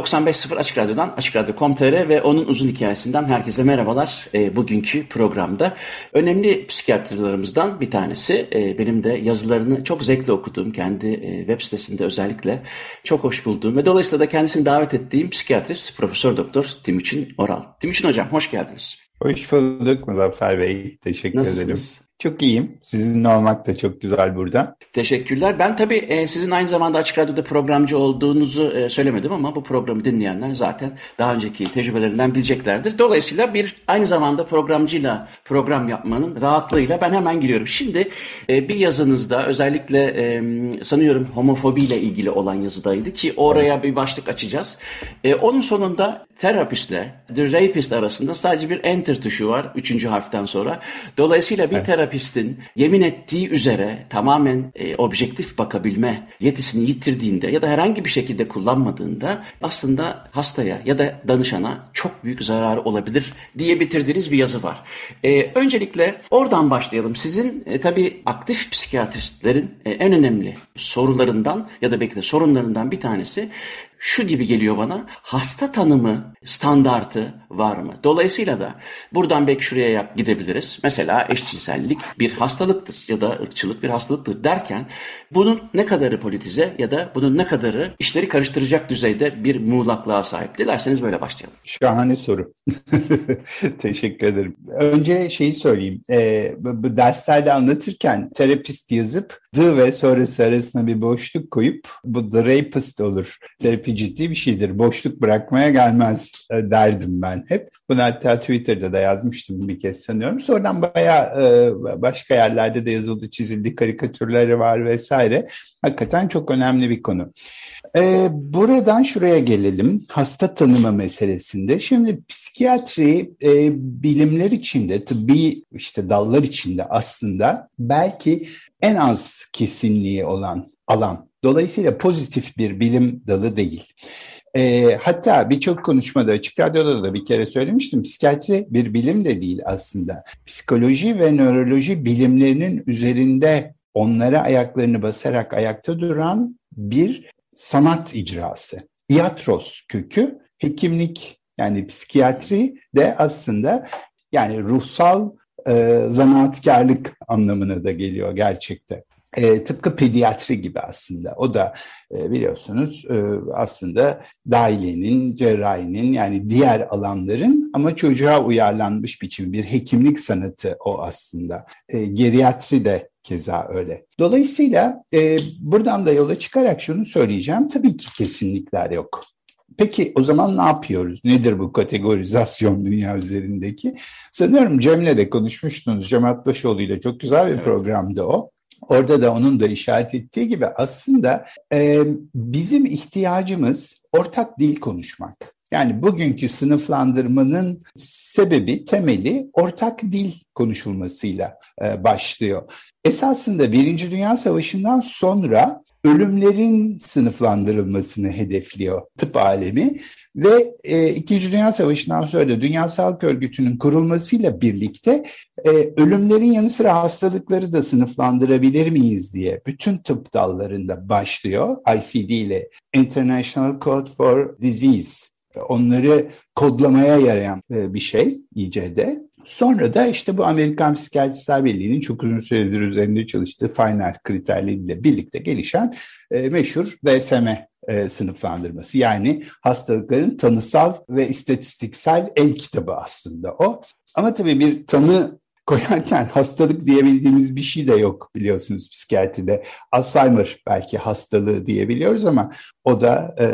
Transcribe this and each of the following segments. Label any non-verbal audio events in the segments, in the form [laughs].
...95.0 Açık Radyo'dan, Açık Radyo.com.tr ve onun uzun hikayesinden herkese merhabalar. E, bugünkü programda önemli psikiyatrlarımızdan bir tanesi. E, benim de yazılarını çok zevkle okuduğum, kendi e, web sitesinde özellikle çok hoş bulduğum ve dolayısıyla da kendisini davet ettiğim psikiyatrist Profesör Doktor Timuçin Oral. Timuçin Hocam hoş geldiniz. Hoş bulduk Muzaffer Bey. Teşekkür Nasılsınız? ederim. Çok iyiyim. Sizinle olmak da çok güzel burada. Teşekkürler. Ben tabii e, sizin aynı zamanda Açık Radyo'da programcı olduğunuzu e, söylemedim ama bu programı dinleyenler zaten daha önceki tecrübelerinden bileceklerdir. Dolayısıyla bir aynı zamanda programcıyla program yapmanın rahatlığıyla ben hemen giriyorum. Şimdi e, bir yazınızda özellikle e, sanıyorum homofobiyle ilgili olan yazıdaydı ki oraya bir başlık açacağız. E, onun sonunda terapistle the rapist arasında sadece bir enter tuşu var üçüncü harften sonra. Dolayısıyla bir evet. Terapistin yemin ettiği üzere tamamen e, objektif bakabilme yetisini yitirdiğinde ya da herhangi bir şekilde kullanmadığında aslında hastaya ya da danışana çok büyük zararı olabilir diye bitirdiğiniz bir yazı var. E, öncelikle oradan başlayalım. Sizin e, tabii aktif psikiyatristlerin e, en önemli sorularından ya da belki de sorunlarından bir tanesi şu gibi geliyor bana. Hasta tanımı standartı var mı? Dolayısıyla da buradan belki şuraya gidebiliriz. Mesela eşcinsellik bir hastalıktır ya da ırkçılık bir hastalıktır derken bunun ne kadarı politize ya da bunun ne kadarı işleri karıştıracak düzeyde bir muğlaklığa sahip? Dilerseniz böyle başlayalım. Şahane soru. [laughs] Teşekkür ederim. Önce şeyi söyleyeyim. Ee, bu derslerde anlatırken terapist yazıp the ve sonrası arasına bir boşluk koyup bu the rapist olur. Terapi ciddi bir şeydir. Boşluk bırakmaya gelmez e, derdim ben hep. Bunu hatta Twitter'da da yazmıştım bir kez sanıyorum. Sonradan bayağı e, başka yerlerde de yazıldı, çizildi, karikatürleri var vesaire. Hakikaten çok önemli bir konu. Ee, buradan şuraya gelelim. Hasta tanıma meselesinde. Şimdi psikiyatri e, bilimler içinde, tıbbi işte dallar içinde aslında belki en az kesinliği olan alan. Dolayısıyla pozitif bir bilim dalı değil. E, hatta birçok konuşmada açık radyoda da bir kere söylemiştim. Psikiyatri bir bilim de değil aslında. Psikoloji ve nöroloji bilimlerinin üzerinde onlara ayaklarını basarak ayakta duran bir sanat icrası. Iatros kökü hekimlik yani psikiyatri de aslında yani ruhsal e, zanaatkarlık anlamına da geliyor gerçekte. E, tıpkı pediatri gibi aslında. O da e, biliyorsunuz e, aslında dahiliyenin, cerrahinin yani diğer alanların ama çocuğa uyarlanmış biçim bir hekimlik sanatı o aslında. E, geriatri de keza öyle. Dolayısıyla e, buradan da yola çıkarak şunu söyleyeceğim. Tabii ki kesinlikler yok. Peki o zaman ne yapıyoruz? Nedir bu kategorizasyon [laughs] dünya üzerindeki? Sanıyorum Cem'le de konuşmuştunuz. Cem Atbaşoğlu ile çok güzel bir evet. programdı o. Orada da onun da işaret ettiği gibi aslında e, bizim ihtiyacımız ortak dil konuşmak. Yani bugünkü sınıflandırmanın sebebi, temeli ortak dil konuşulmasıyla e, başlıyor. Esasında Birinci Dünya Savaşı'ndan sonra ölümlerin sınıflandırılmasını hedefliyor tıp alemi ve e, İkinci Dünya Savaşı'ndan sonra da Dünya Sağlık Örgütü'nün kurulmasıyla birlikte e, ölümlerin yanı sıra hastalıkları da sınıflandırabilir miyiz diye bütün tıp dallarında başlıyor. ICD ile International Code for Disease onları kodlamaya yarayan e, bir şey ICD. Sonra da işte bu Amerikan Psikiyatristler Birliği'nin çok uzun süredir üzerinde çalıştığı Feiner kriterleriyle birlikte gelişen e, meşhur DSM e, sınıflandırması. Yani hastalıkların tanısal ve istatistiksel el kitabı aslında o. Ama tabii bir tanı koyarken hastalık diyebildiğimiz bir şey de yok biliyorsunuz psikiyatride. Alzheimer belki hastalığı diyebiliyoruz ama o da e,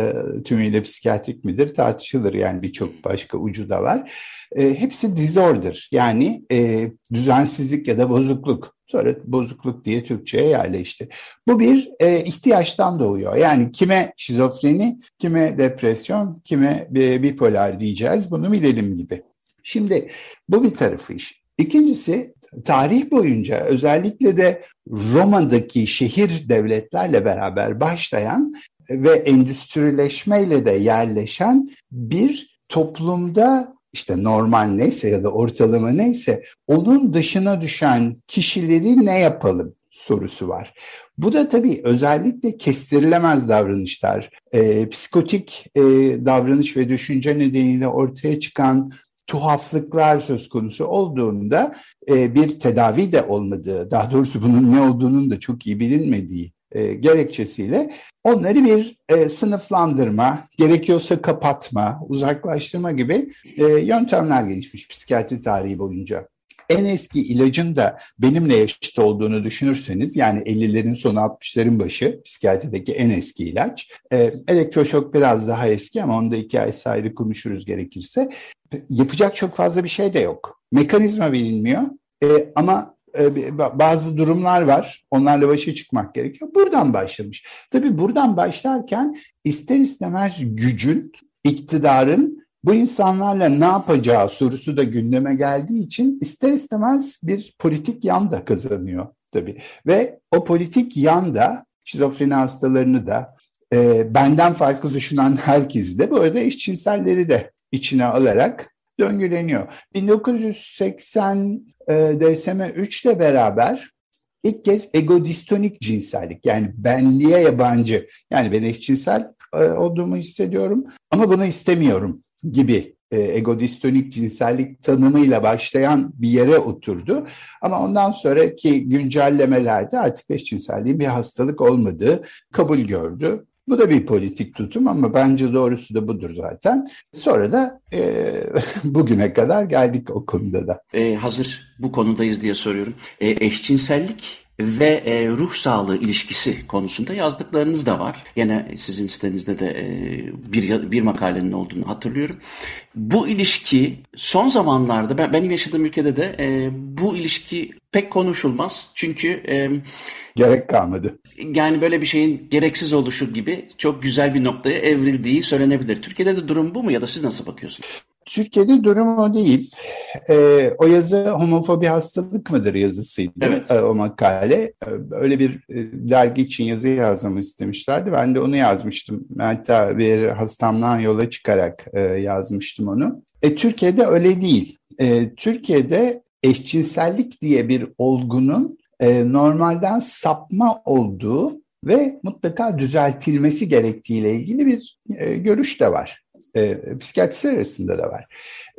tümüyle psikiyatrik midir tartışılır. Yani birçok başka ucu da var. E, hepsi disorder yani e, düzensizlik ya da bozukluk. Sonra bozukluk diye Türkçe'ye yerleşti. Bu bir e, ihtiyaçtan doğuyor. Yani kime şizofreni, kime depresyon, kime bipolar diyeceğiz bunu bilelim gibi. Şimdi bu bir tarafı iş. İkincisi tarih boyunca özellikle de Roma'daki şehir devletlerle beraber başlayan ve endüstrileşmeyle de yerleşen bir toplumda işte normal neyse ya da ortalama neyse onun dışına düşen kişileri ne yapalım sorusu var. Bu da tabii özellikle kestirilemez davranışlar, e, psikotik e, davranış ve düşünce nedeniyle ortaya çıkan tuhaflıklar söz konusu olduğunda e, bir tedavi de olmadığı, daha doğrusu bunun ne olduğunun da çok iyi bilinmediği e, gerekçesiyle onları bir e, sınıflandırma, gerekiyorsa kapatma, uzaklaştırma gibi e, yöntemler gelişmiş psikiyatri tarihi boyunca. En eski ilacın da benimle yaşıt olduğunu düşünürseniz yani 50'lerin sonu 60'ların başı psikiyatrideki en eski ilaç. E, elektroşok biraz daha eski ama onu da iki ay ayrı konuşuruz gerekirse. Yapacak çok fazla bir şey de yok. Mekanizma bilinmiyor e, ama bazı durumlar var. Onlarla başa çıkmak gerekiyor. Buradan başlamış. Tabii buradan başlarken ister istemez gücün, iktidarın bu insanlarla ne yapacağı sorusu da gündeme geldiği için ister istemez bir politik yan da kazanıyor tabii. Ve o politik yan da şizofreni hastalarını da e, benden farklı düşünen herkesi de bu arada eşcinselleri de içine alarak döngüleniyor. 1980 e, DSM-3 ile beraber ilk kez egodistonik cinsellik yani benliğe yabancı yani ben eşcinsel e, olduğumu hissediyorum ama bunu istemiyorum gibi e, egodistonik cinsellik tanımıyla başlayan bir yere oturdu. Ama ondan sonraki güncellemelerde artık eşcinselliğin bir hastalık olmadığı kabul gördü. Bu da bir politik tutum ama bence doğrusu da budur zaten. Sonra da e, [laughs] bugüne kadar geldik o konuda da. E, hazır bu konudayız diye soruyorum. E, eşcinsellik ve e, ruh sağlığı ilişkisi konusunda yazdıklarınız da var. Yine sizin sitenizde de e, bir bir makalenin olduğunu hatırlıyorum. Bu ilişki son zamanlarda ben benim yaşadığım ülkede de e, bu ilişki pek konuşulmaz. Çünkü e, gerek kalmadı. Yani böyle bir şeyin gereksiz oluşu gibi çok güzel bir noktaya evrildiği söylenebilir. Türkiye'de de durum bu mu ya da siz nasıl bakıyorsunuz? Türkiye'de durum o değil. E, o yazı homofobi hastalık mıdır yazısıydı evet. e, o makale. E, öyle bir e, dergi için yazı yazmamı istemişlerdi. Ben de onu yazmıştım. Hatta bir hastamdan yola çıkarak e, yazmıştım onu. E, Türkiye'de öyle değil. E, Türkiye'de eşcinsellik diye bir olgunun e, normalden sapma olduğu ve mutlaka düzeltilmesi gerektiğiyle ilgili bir e, görüş de var. E, psikiyatristler arasında da var.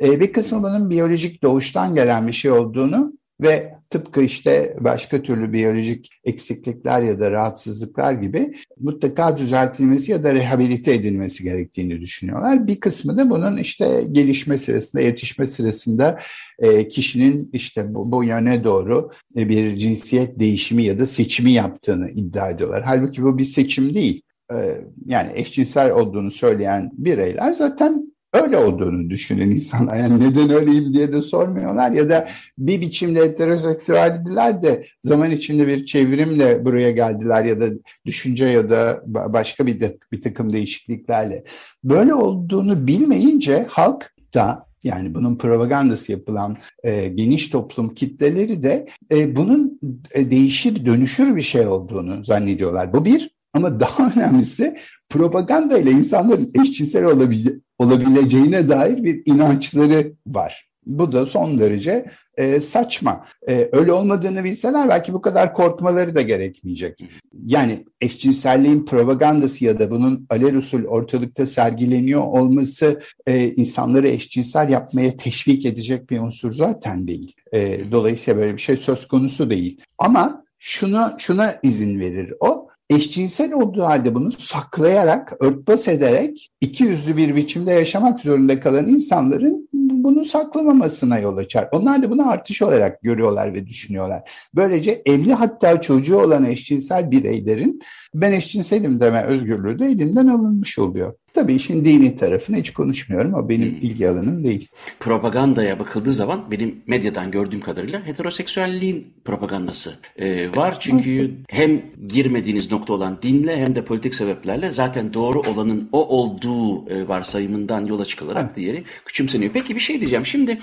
E, bir kısmı bunun biyolojik doğuştan gelen bir şey olduğunu ve tıpkı işte başka türlü biyolojik eksiklikler ya da rahatsızlıklar gibi mutlaka düzeltilmesi ya da rehabilite edilmesi gerektiğini düşünüyorlar. Bir kısmı da bunun işte gelişme sırasında, yetişme sırasında e, kişinin işte bu, bu yöne doğru e, bir cinsiyet değişimi ya da seçimi yaptığını iddia ediyorlar. Halbuki bu bir seçim değil. E, yani eşcinsel olduğunu söyleyen bireyler zaten öyle olduğunu düşünen insanlar. Yani neden öyleyim diye de sormuyorlar ya da bir biçimde heteroseksüeldiler de zaman içinde bir çevrimle buraya geldiler ya da düşünce ya da başka bir, de, bir takım değişikliklerle. Böyle olduğunu bilmeyince halk da yani bunun propagandası yapılan e, geniş toplum kitleleri de e, bunun e, değişir dönüşür bir şey olduğunu zannediyorlar. Bu bir ama daha [laughs] önemlisi propaganda ile insanların eşcinsel olabile olabileceğine dair bir inançları var. Bu da son derece e, saçma. E, öyle olmadığını bilseler belki bu kadar korkmaları da gerekmeyecek. Yani eşcinselliğin propagandası ya da bunun alelüsul ortalıkta sergileniyor olması e, insanları eşcinsel yapmaya teşvik edecek bir unsur zaten değil. E, dolayısıyla böyle bir şey söz konusu değil. Ama şuna şuna izin verir o eşcinsel olduğu halde bunu saklayarak, örtbas ederek iki yüzlü bir biçimde yaşamak zorunda kalan insanların bunu saklamamasına yol açar. Onlar da bunu artış olarak görüyorlar ve düşünüyorlar. Böylece evli hatta çocuğu olan eşcinsel bireylerin ben eşcinselim deme özgürlüğü de elinden alınmış oluyor. Tabii işin dini tarafını hiç konuşmuyorum. O benim hmm. ilgi alanım değil. Propagandaya bakıldığı zaman benim medyadan gördüğüm kadarıyla heteroseksüelliğin propagandası e, var. Çünkü hem girmediğiniz nokta olan dinle hem de politik sebeplerle zaten doğru olanın o olduğu e, varsayımından yola çıkılarak diğeri küçümseniyor. Peki bir şey diyeceğim. Şimdi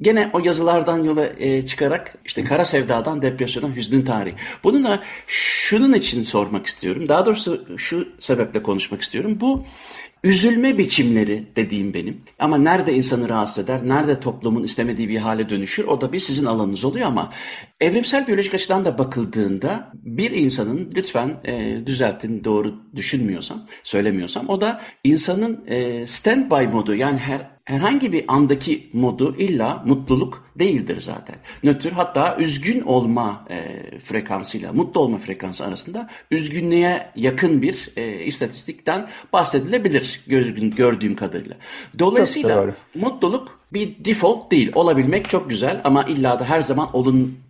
gene o yazılardan yola e, çıkarak işte kara sevdadan depresyona hüznün tarih. Bunu da şunun için sormak istiyorum. Daha doğrusu şu sebeple konuşmak istiyorum. Bu Üzülme biçimleri dediğim benim. Ama nerede insanı rahatsız eder, nerede toplumun istemediği bir hale dönüşür o da bir sizin alanınız oluyor ama evrimsel biyolojik açıdan da bakıldığında bir insanın lütfen e, düzeltin doğru düşünmüyorsam, söylemiyorsam o da insanın e, standby modu yani her herhangi bir andaki modu illa mutluluk değildir zaten. Nötr hatta üzgün olma e, frekansıyla mutlu olma frekansı arasında üzgünlüğe yakın bir e, istatistikten bahsedilebilir gördüğüm kadarıyla. Dolayısıyla mutluluk bir default değil. Olabilmek çok güzel ama illa da her zaman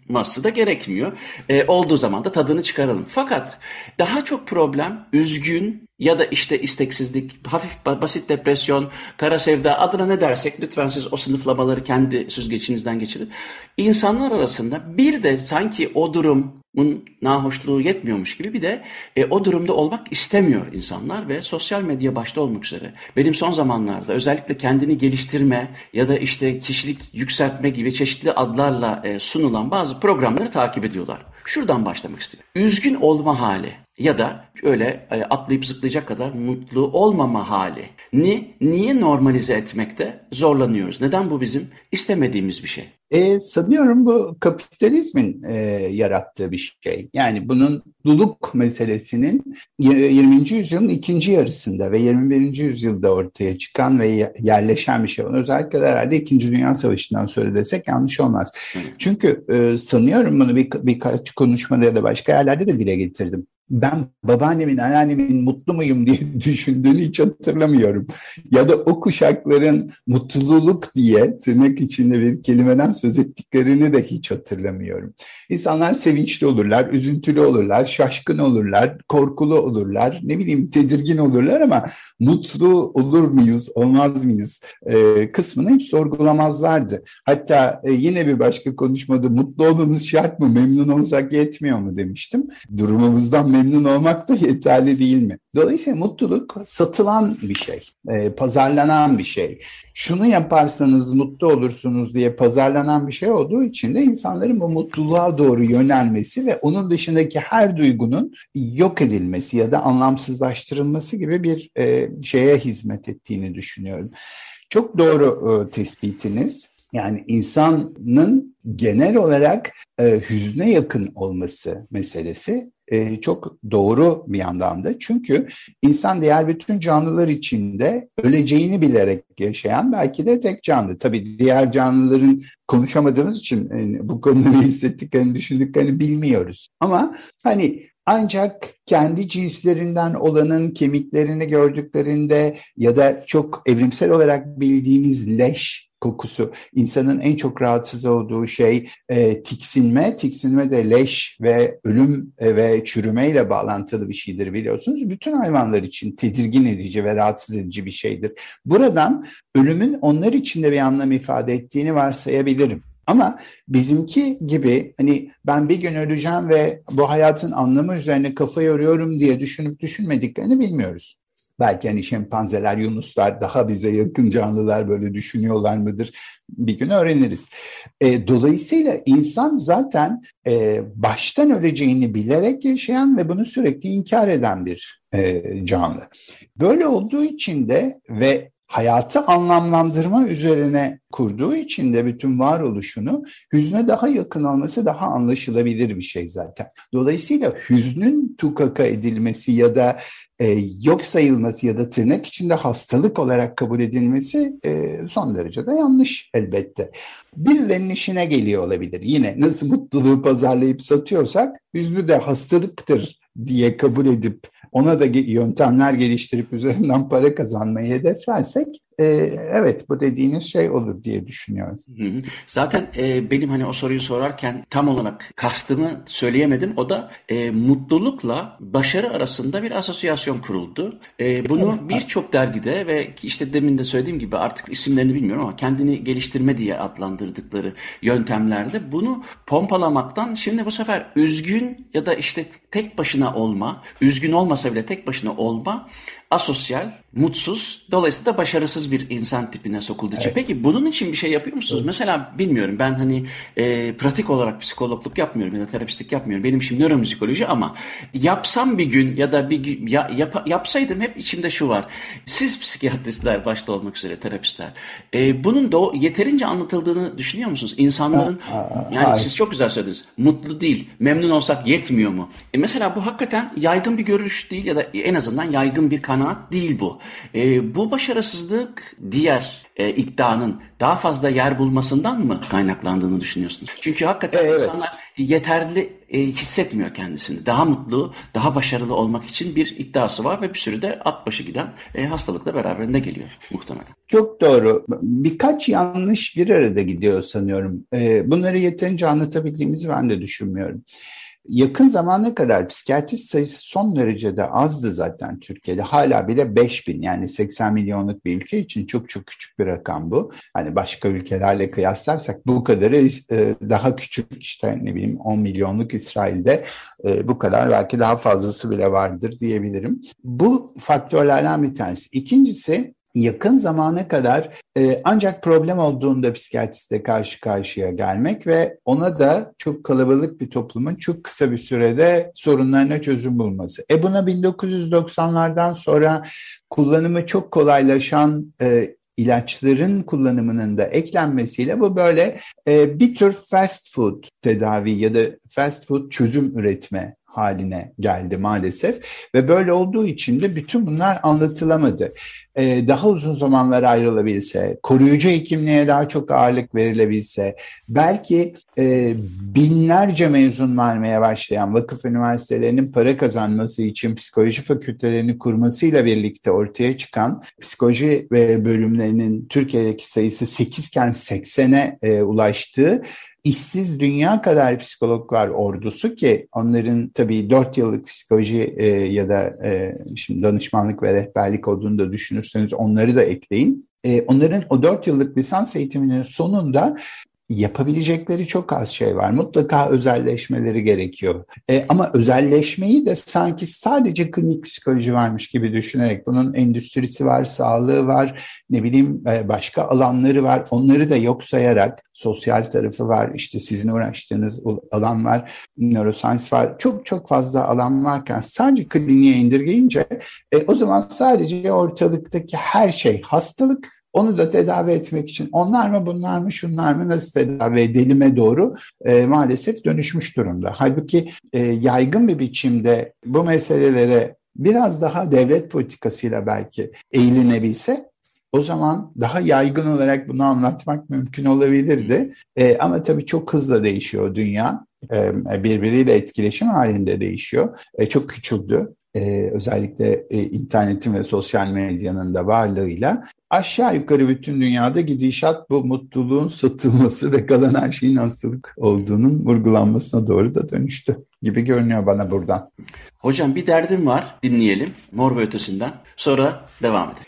olunması da gerekmiyor. E, olduğu zaman da tadını çıkaralım. Fakat daha çok problem üzgün ya da işte isteksizlik, hafif basit depresyon, kara sevda adına ne dersek lütfen siz o sınıflamaları kendi süzgeçinizden geçirin. İnsanlar arasında bir de sanki o durum bunun nahoşluğu yetmiyormuş gibi bir de e, o durumda olmak istemiyor insanlar ve sosyal medya başta olmak üzere. Benim son zamanlarda özellikle kendini geliştirme ya da işte kişilik yükseltme gibi çeşitli adlarla e, sunulan bazı programları takip ediyorlar. Şuradan başlamak istiyorum. Üzgün olma hali ya da öyle e, atlayıp zıplayacak kadar mutlu olmama hali. Ni, niye normalize etmekte zorlanıyoruz? Neden bu bizim istemediğimiz bir şey? E, sanıyorum bu kapitalizmin e, yarattığı bir şey. Yani bunun duluk meselesinin 20. yüzyılın ikinci yarısında ve 21. yüzyılda ortaya çıkan ve yerleşen bir şey. Özellikle herhalde 2. Dünya Savaşı'ndan sonra desek yanlış olmaz. Çünkü e, sanıyorum bunu bir, birkaç konuşmada ya da başka yerlerde de dile getirdim ben babaannemin, anneannemin mutlu muyum diye [laughs] düşündüğünü hiç hatırlamıyorum. Ya da o kuşakların mutluluk diye tırnak içinde bir kelimeden söz ettiklerini de hiç hatırlamıyorum. İnsanlar sevinçli olurlar, üzüntülü olurlar, şaşkın olurlar, korkulu olurlar, ne bileyim tedirgin olurlar ama mutlu olur muyuz, olmaz mıyız e, kısmını hiç sorgulamazlardı. Hatta e, yine bir başka konuşmada mutlu olmamız şart mı, memnun olsak yetmiyor mu demiştim. Durumumuzdan memnun olmak da yeterli değil mi? Dolayısıyla mutluluk satılan bir şey, e, pazarlanan bir şey. Şunu yaparsanız mutlu olursunuz diye pazarlanan bir şey olduğu için de insanların bu mutluluğa doğru yönelmesi ve onun dışındaki her duygunun yok edilmesi ya da anlamsızlaştırılması gibi bir e, şeye hizmet ettiğini düşünüyorum. Çok doğru e, tespitiniz. Yani insanın genel olarak e, hüzne yakın olması meselesi e, çok doğru bir yandan da. Çünkü insan diğer bütün canlılar içinde öleceğini bilerek yaşayan belki de tek canlı. Tabii diğer canlıların konuşamadığımız için e, bu konuları hissettiklerini, düşündüklerini bilmiyoruz. Ama hani ancak kendi cinslerinden olanın kemiklerini gördüklerinde ya da çok evrimsel olarak bildiğimiz leş kokusu. İnsanın en çok rahatsız olduğu şey e, tiksinme. Tiksinme de leş ve ölüm e, ve çürümeyle bağlantılı bir şeydir biliyorsunuz. Bütün hayvanlar için tedirgin edici ve rahatsız edici bir şeydir. Buradan ölümün onlar için de bir anlam ifade ettiğini varsayabilirim. Ama bizimki gibi hani ben bir gün öleceğim ve bu hayatın anlamı üzerine kafa yoruyorum diye düşünüp düşünmediklerini bilmiyoruz. Belki hani şempanzeler, yunuslar daha bize yakın canlılar böyle düşünüyorlar mıdır? Bir gün öğreniriz. E, dolayısıyla insan zaten e, baştan öleceğini bilerek yaşayan ve bunu sürekli inkar eden bir e, canlı. Böyle olduğu için de ve hayatı anlamlandırma üzerine kurduğu için de bütün varoluşunu hüzne daha yakın olması daha anlaşılabilir bir şey zaten. Dolayısıyla hüznün tukaka edilmesi ya da e, yok sayılması ya da tırnak içinde hastalık olarak kabul edilmesi e, son derece de yanlış elbette. Birilerinin işine geliyor olabilir. Yine nasıl mutluluğu pazarlayıp satıyorsak hüznü de hastalıktır diye kabul edip ona da yöntemler geliştirip üzerinden para kazanmayı hedeflersek e, evet bu dediğiniz şey olur diye düşünüyorum. Zaten e, benim hani o soruyu sorarken tam olarak kastımı söyleyemedim. O da e, mutlulukla başarı arasında bir asosyasyon kuruldu. E, bunu birçok dergide ve işte demin de söylediğim gibi artık isimlerini bilmiyorum ama kendini geliştirme diye adlandırdıkları yöntemlerde bunu pompalamaktan şimdi bu sefer üzgün ya da işte tek başına olma, üzgün olmasa bile tek başına olma asosyal, mutsuz, dolayısıyla da başarısız bir insan tipine sokulduğu için. Evet. Peki bunun için bir şey yapıyor musunuz? Evet. Mesela bilmiyorum ben hani e, pratik olarak psikologluk yapmıyorum ya da terapistlik yapmıyorum. Benim işim nöromüzikoloji ama yapsam bir gün ya da bir ya, yap, yapsaydım hep içimde şu var. Siz psikiyatristler başta olmak üzere terapistler e, bunun da yeterince anlatıldığını düşünüyor musunuz? İnsanların yani Hayır. siz çok güzel söylediniz. Mutlu değil, memnun olsak yetmiyor mu? E, mesela bu hakikaten yaygın bir görüş değil ya da en azından yaygın bir kan kanaat değil bu. E, bu başarısızlık diğer e, iddianın daha fazla yer bulmasından mı kaynaklandığını düşünüyorsunuz? Çünkü hakikaten evet. insanlar yeterli e, hissetmiyor kendisini. Daha mutlu, daha başarılı olmak için bir iddiası var ve bir sürü de at başı giden e, hastalıkla beraberinde geliyor muhtemelen. Çok doğru. Birkaç yanlış bir arada gidiyor sanıyorum. E, bunları yeterince anlatabildiğimizi ben de düşünmüyorum yakın zamana kadar psikiyatrist sayısı son derecede azdı zaten Türkiye'de. Hala bile 5 bin yani 80 milyonluk bir ülke için çok çok küçük bir rakam bu. Hani başka ülkelerle kıyaslarsak bu kadarı e, daha küçük işte ne bileyim 10 milyonluk İsrail'de e, bu kadar belki daha fazlası bile vardır diyebilirim. Bu faktörlerden bir tanesi. İkincisi yakın zamana kadar e, ancak problem olduğunda psikiyatristle karşı karşıya gelmek ve ona da çok kalabalık bir toplumun çok kısa bir sürede sorunlarına çözüm bulması. E buna 1990'lardan sonra kullanımı çok kolaylaşan e, ilaçların kullanımının da eklenmesiyle bu böyle e, bir tür fast food tedavi ya da fast food çözüm üretme haline geldi maalesef ve böyle olduğu için de bütün bunlar anlatılamadı. Ee, daha uzun zamanlar ayrılabilse, koruyucu hekimliğe daha çok ağırlık verilebilse, belki e, binlerce mezun vermeye başlayan vakıf üniversitelerinin para kazanması için psikoloji fakültelerini kurmasıyla birlikte ortaya çıkan psikoloji ve bölümlerinin Türkiye'deki sayısı 8 iken 80'e e, ulaştığı işsiz dünya kadar psikologlar ordusu ki onların tabii dört yıllık psikoloji e, ya da e, şimdi danışmanlık ve rehberlik olduğunu da düşünürseniz onları da ekleyin. E, onların o dört yıllık lisans eğitiminin sonunda yapabilecekleri çok az şey var. Mutlaka özelleşmeleri gerekiyor. E, ama özelleşmeyi de sanki sadece klinik psikoloji varmış gibi düşünerek bunun endüstrisi var, sağlığı var, ne bileyim e, başka alanları var. Onları da yok sayarak sosyal tarafı var, işte sizin uğraştığınız alan var, neuroscience var. Çok çok fazla alan varken sadece kliniğe indirgeyince e, o zaman sadece ortalıktaki her şey hastalık onu da tedavi etmek için onlar mı bunlar mı şunlar mı nasıl tedavi edelime doğru e, maalesef dönüşmüş durumda. Halbuki e, yaygın bir biçimde bu meselelere biraz daha devlet politikasıyla belki eğilinebilse o zaman daha yaygın olarak bunu anlatmak mümkün olabilirdi. E, ama tabii çok hızlı değişiyor dünya. E, birbiriyle etkileşim halinde değişiyor. E, çok küçüldü e, özellikle e, internetin ve sosyal medyanın da varlığıyla aşağı yukarı bütün dünyada gidişat bu mutluluğun satılması ve kalan her şeyin hastalık olduğunun vurgulanmasına doğru da dönüştü gibi görünüyor bana buradan. Hocam bir derdim var dinleyelim Mor ve Ötesi'nden sonra devam edelim.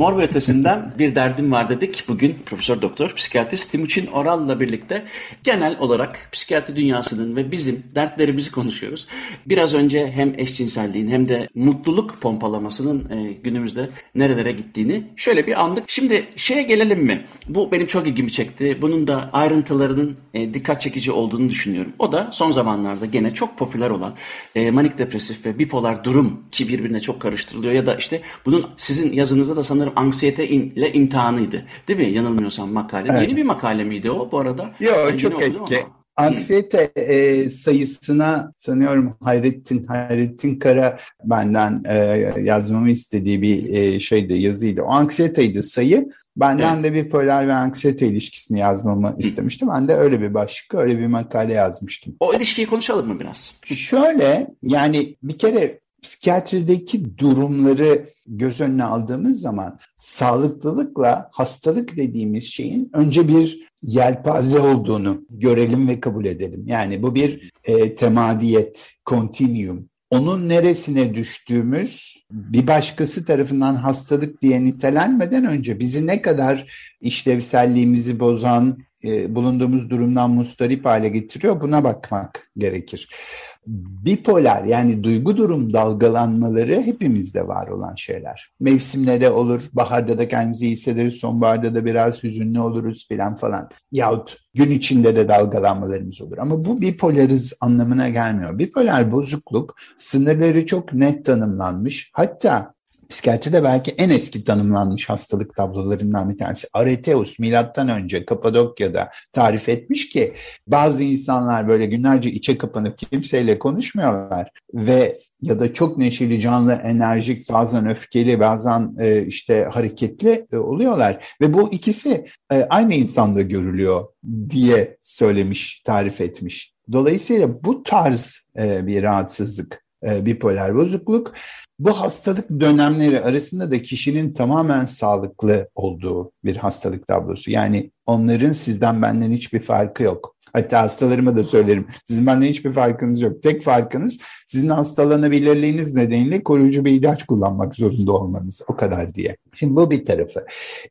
Mor ve ötesinden bir derdim var dedik. Bugün Profesör Doktor Psikiyatrist Timuçin Oral'la birlikte genel olarak psikiyatri dünyasının ve bizim dertlerimizi konuşuyoruz. Biraz önce hem eşcinselliğin hem de mutluluk pompalamasının e, günümüzde nerelere gittiğini şöyle bir andık. Şimdi şeye gelelim mi? Bu benim çok ilgimi çekti. Bunun da ayrıntılarının e, dikkat çekici olduğunu düşünüyorum. O da son zamanlarda gene çok popüler olan e, manik depresif ve bipolar durum ki birbirine çok karıştırılıyor ya da işte bunun sizin yazınızda da sanırım anksiyete ile imtihanıydı. Değil mi? Yanılmıyorsam makale. Evet. Yeni bir makale miydi o bu arada? Yok çok eski. Anksiyete e, sayısına sanıyorum Hayrettin Hayrettin Kara benden e, yazmamı istediği bir e, şeydi yazıydı. O anksiyeteydi sayı Benden evet. de bipolar ve anksiyete ilişkisini yazmamı istemiştim. Ben de öyle bir başlık, öyle bir makale yazmıştım. O ilişkiyi konuşalım mı biraz? Şöyle yani bir kere psikiyatrideki durumları göz önüne aldığımız zaman sağlıklılıkla hastalık dediğimiz şeyin önce bir yelpaze olduğunu görelim ve kabul edelim. Yani bu bir e, temadiyet, kontinuum. Onun neresine düştüğümüz bir başkası tarafından hastalık diye nitelenmeden önce bizi ne kadar işlevselliğimizi bozan, e, bulunduğumuz durumdan mustarip hale getiriyor buna bakmak gerekir bipolar yani duygu durum dalgalanmaları hepimizde var olan şeyler. Mevsimle de olur, baharda da kendimizi hissederiz, sonbaharda da biraz hüzünlü oluruz filan falan. Yahut gün içinde de dalgalanmalarımız olur. Ama bu bipolariz anlamına gelmiyor. Bipolar bozukluk sınırları çok net tanımlanmış. Hatta Psikiyatride belki en eski tanımlanmış hastalık tablolarından bir tanesi. Areteus milattan önce Kapadokya'da tarif etmiş ki bazı insanlar böyle günlerce içe kapanıp kimseyle konuşmuyorlar ve ya da çok neşeli, canlı, enerjik, bazen öfkeli, bazen e, işte hareketli e, oluyorlar ve bu ikisi e, aynı insanda görülüyor diye söylemiş, tarif etmiş. Dolayısıyla bu tarz e, bir rahatsızlık bipolar bozukluk. Bu hastalık dönemleri arasında da kişinin tamamen sağlıklı olduğu bir hastalık tablosu. Yani onların sizden benden hiçbir farkı yok. Hatta hastalarıma da söylerim. Sizin benden hiçbir farkınız yok. Tek farkınız sizin hastalanabilirliğiniz nedeniyle koruyucu bir ilaç kullanmak zorunda olmanız. O kadar diye. Şimdi bu bir tarafı.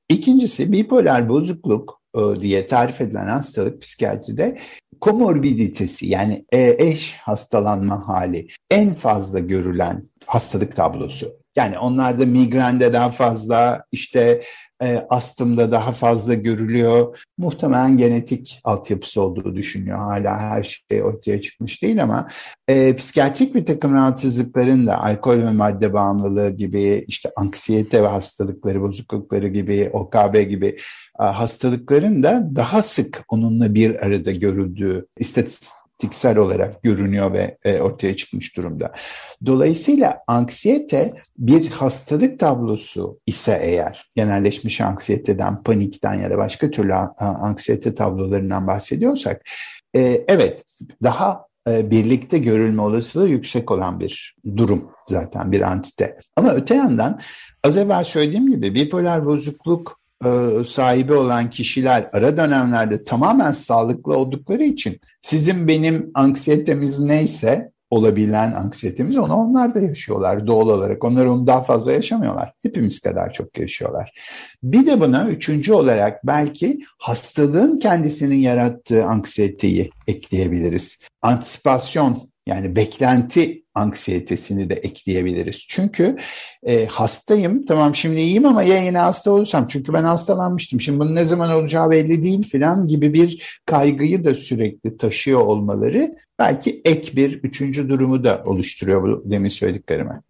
İkincisi bipolar bozukluk e, diye tarif edilen hastalık psikiyatride komorbiditesi yani eş hastalanma hali en fazla görülen hastalık tablosu. Yani onlarda migrende daha fazla, işte e, astımda daha fazla görülüyor. Muhtemelen genetik altyapısı olduğu düşünüyor. Hala her şey ortaya çıkmış değil ama e, psikiyatrik bir takım rahatsızlıkların da alkol ve madde bağımlılığı gibi, işte anksiyete ve hastalıkları, bozuklukları gibi, OKB gibi e, hastalıkların da daha sık onunla bir arada görüldüğü istatistik tiksel olarak görünüyor ve e, ortaya çıkmış durumda. Dolayısıyla anksiyete bir hastalık tablosu ise eğer genelleşmiş anksiyeteden, panikten ya da başka türlü anksiyete tablolarından bahsediyorsak e, evet daha e, birlikte görülme olasılığı yüksek olan bir durum zaten bir antite. Ama öte yandan az evvel söylediğim gibi bipolar bozukluk e, sahibi olan kişiler ara dönemlerde tamamen sağlıklı oldukları için sizin benim anksiyetemiz neyse olabilen anksiyetemiz onu onlar da yaşıyorlar doğal olarak. Onlar onu daha fazla yaşamıyorlar. Hepimiz kadar çok yaşıyorlar. Bir de buna üçüncü olarak belki hastalığın kendisinin yarattığı anksiyeteyi ekleyebiliriz. Antisipasyon yani beklenti anksiyetesini de ekleyebiliriz. Çünkü e, hastayım tamam şimdi iyiyim ama ya yine hasta olursam çünkü ben hastalanmıştım. Şimdi bunun ne zaman olacağı belli değil filan gibi bir kaygıyı da sürekli taşıyor olmaları belki ek bir üçüncü durumu da oluşturuyor bu demin söylediklerime.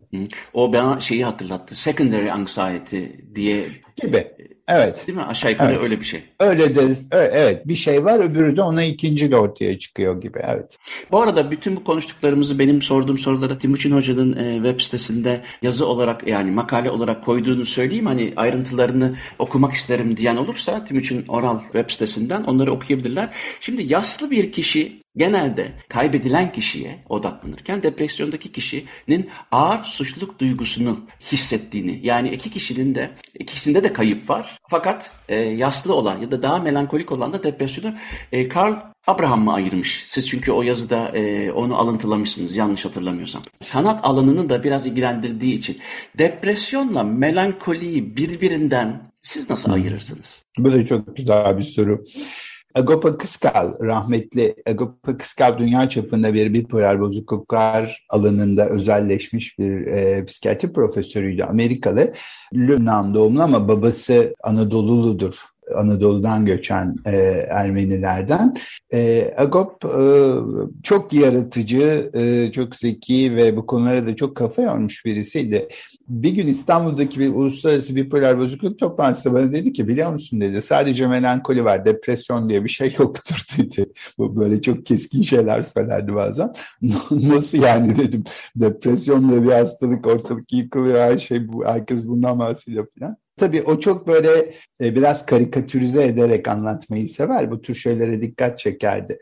O bana şeyi hatırlattı. Secondary anxiety diye gibi. Evet. Değil mi? Aşağı yukarı evet. öyle bir şey. Öyle de evet bir şey var öbürü de ona ikinci ortaya çıkıyor gibi evet. Bu arada bütün bu konuştuklarımızı benim sorduğum sorulara Timuçin Hoca'nın e, web sitesinde yazı olarak yani makale olarak koyduğunu söyleyeyim. Hani ayrıntılarını okumak isterim diyen olursa Timuçin Oral web sitesinden onları okuyabilirler. Şimdi yaslı bir kişi genelde kaybedilen kişiye odaklanırken depresyondaki kişinin ağır suçluluk duygusunu hissettiğini yani iki kişinin de ikisinde de kayıp var fakat e, yaslı olan ya da daha melankolik olan da depresyonu e, Carl Abraham mı ayırmış? Siz çünkü o yazıda e, onu alıntılamışsınız yanlış hatırlamıyorsam. Sanat alanını da biraz ilgilendirdiği için depresyonla melankoliyi birbirinden siz nasıl ayırırsınız? Bu da çok güzel bir soru. Agopa Kıskal, rahmetli Agopa Kıskal dünya çapında bir bipolar bozukluklar alanında özelleşmiş bir e, psikiyatri profesörüydü. Amerikalı, Lübnan doğumlu ama babası Anadolu'ludur Anadolu'dan göçen e, Ermenilerden. E, Agop e, çok yaratıcı, e, çok zeki ve bu konulara da çok kafa yormuş birisiydi. Bir gün İstanbul'daki bir uluslararası bipolar bozukluk toplantısında bana dedi ki biliyor musun dedi sadece melankoli var, depresyon diye bir şey yoktur [laughs] dedi. Bu böyle çok keskin şeyler söylerdi bazen. [laughs] Nasıl yani dedim. Depresyon diye bir hastalık ortalık yıkılıyor her şey herkes bundan bahsediyor falan. Tabii o çok böyle e, biraz karikatürize ederek anlatmayı sever. Bu tür şeylere dikkat çekerdi.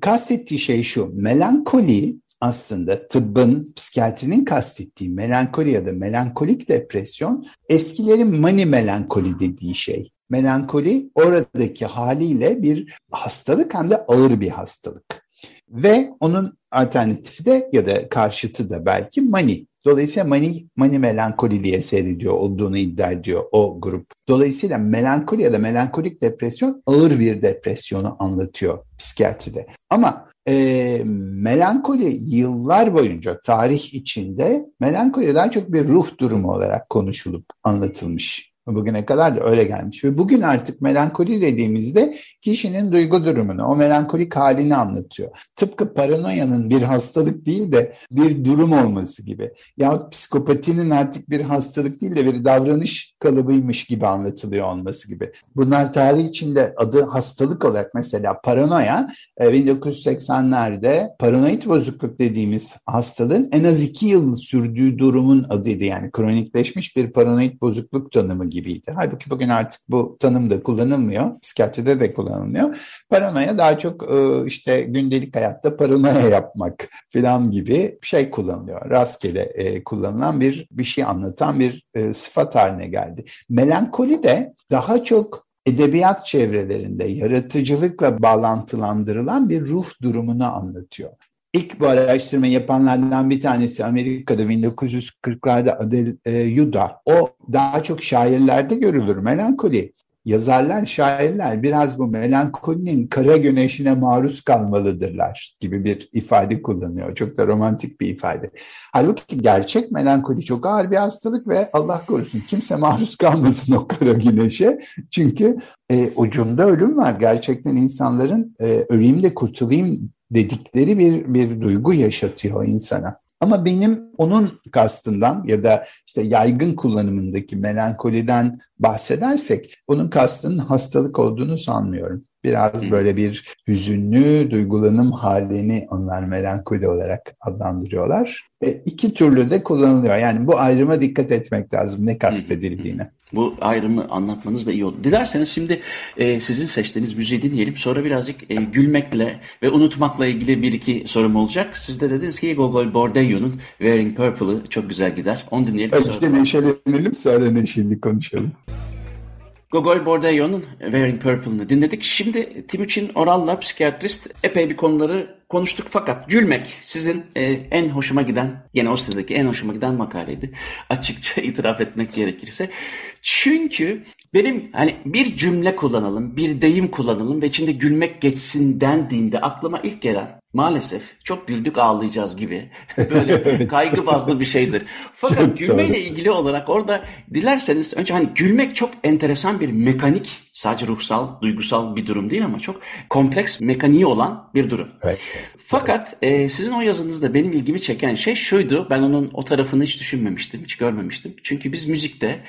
Kastettiği şey şu, melankoli aslında tıbbın, psikiyatrinin kastettiği melankoli ya da melankolik depresyon eskilerin mani melankoli dediği şey. Melankoli oradaki haliyle bir hastalık hem de ağır bir hastalık. Ve onun alternatifi de ya da karşıtı da belki mani. Dolayısıyla mani, mani melankoliliğe seyrediyor olduğunu iddia ediyor o grup. Dolayısıyla melankoli ya da melankolik depresyon ağır bir depresyonu anlatıyor psikiyatride. Ama e, melankoli yıllar boyunca tarih içinde melankoli daha çok bir ruh durumu olarak konuşulup anlatılmış. Bugüne kadar da öyle gelmiş. Ve bugün artık melankoli dediğimizde kişinin duygu durumunu, o melankolik halini anlatıyor. Tıpkı paranoyanın bir hastalık değil de bir durum olması gibi. Yahut psikopatinin artık bir hastalık değil de bir davranış kalıbıymış gibi anlatılıyor olması gibi. Bunlar tarih içinde adı hastalık olarak mesela paranoya 1980'lerde e, paranoid bozukluk dediğimiz hastalığın en az iki yıl sürdüğü durumun adıydı. Yani kronikleşmiş bir paranoid bozukluk tanımı gibiydi. Halbuki bugün artık bu tanım da kullanılmıyor. Psikiyatride de kullanılmıyor. Paranoya daha çok e, işte gündelik hayatta paranoya yapmak falan gibi bir şey kullanılıyor. Rastgele e, kullanılan bir bir şey anlatan bir e, sıfat haline geldi. Melankoli de daha çok edebiyat çevrelerinde yaratıcılıkla bağlantılandırılan bir ruh durumunu anlatıyor. İlk bu araştırma yapanlardan bir tanesi Amerika'da 1940'larda Adel e, Yuda. O daha çok şairlerde görülür melankoli. Yazarlar, şairler biraz bu melankolinin kara güneşine maruz kalmalıdırlar gibi bir ifade kullanıyor. Çok da romantik bir ifade. Halbuki gerçek melankoli çok ağır bir hastalık ve Allah korusun kimse maruz kalmasın o kara güneşe. Çünkü e, ucunda ölüm var. Gerçekten insanların e, öleyim de kurtulayım dedikleri bir, bir duygu yaşatıyor insana. Ama benim onun kastından ya da işte yaygın kullanımındaki melankoliden bahsedersek onun kastının hastalık olduğunu sanmıyorum. Biraz böyle bir hüzünlü duygulanım halini onlar melankoli olarak adlandırıyorlar. E, iki türlü de kullanılıyor. Yani bu ayrıma dikkat etmek lazım ne kastedildiğine. Bu ayrımı anlatmanız da iyi oldu. Dilerseniz şimdi e, sizin seçtiğiniz müziği dinleyelim. Sonra birazcık e, gülmekle ve unutmakla ilgili bir iki sorum olacak. Siz de dediniz ki Gogol Bordello'nun Wearing Purple'ı çok güzel gider. Onu dinleyelim. Önce sonra... neşelenelim sonra neşeli konuşalım. Gogol Bordello'nun Wearing Purple'ını dinledik. Şimdi Timuçin Oral'la psikiyatrist epey bir konuları konuştuk fakat gülmek sizin e, en hoşuma giden, yine sitedeki en hoşuma giden makaleydi. Açıkça [laughs] itiraf etmek gerekirse. Çünkü benim hani bir cümle kullanalım, bir deyim kullanalım ve içinde gülmek geçsin dendiğinde aklıma ilk gelen maalesef çok güldük ağlayacağız gibi [laughs] böyle [laughs] evet. kaygı bazlı bir şeydir. Fakat çok gülmeyle doğru. ilgili olarak orada dilerseniz önce hani gülmek çok enteresan bir mekanik sadece ruhsal, duygusal bir durum değil ama çok kompleks mekaniği olan bir durum. Evet. Fakat e, sizin o yazınızda benim ilgimi çeken şey şuydu. Ben onun o tarafını hiç düşünmemiştim, hiç görmemiştim. Çünkü biz müzikte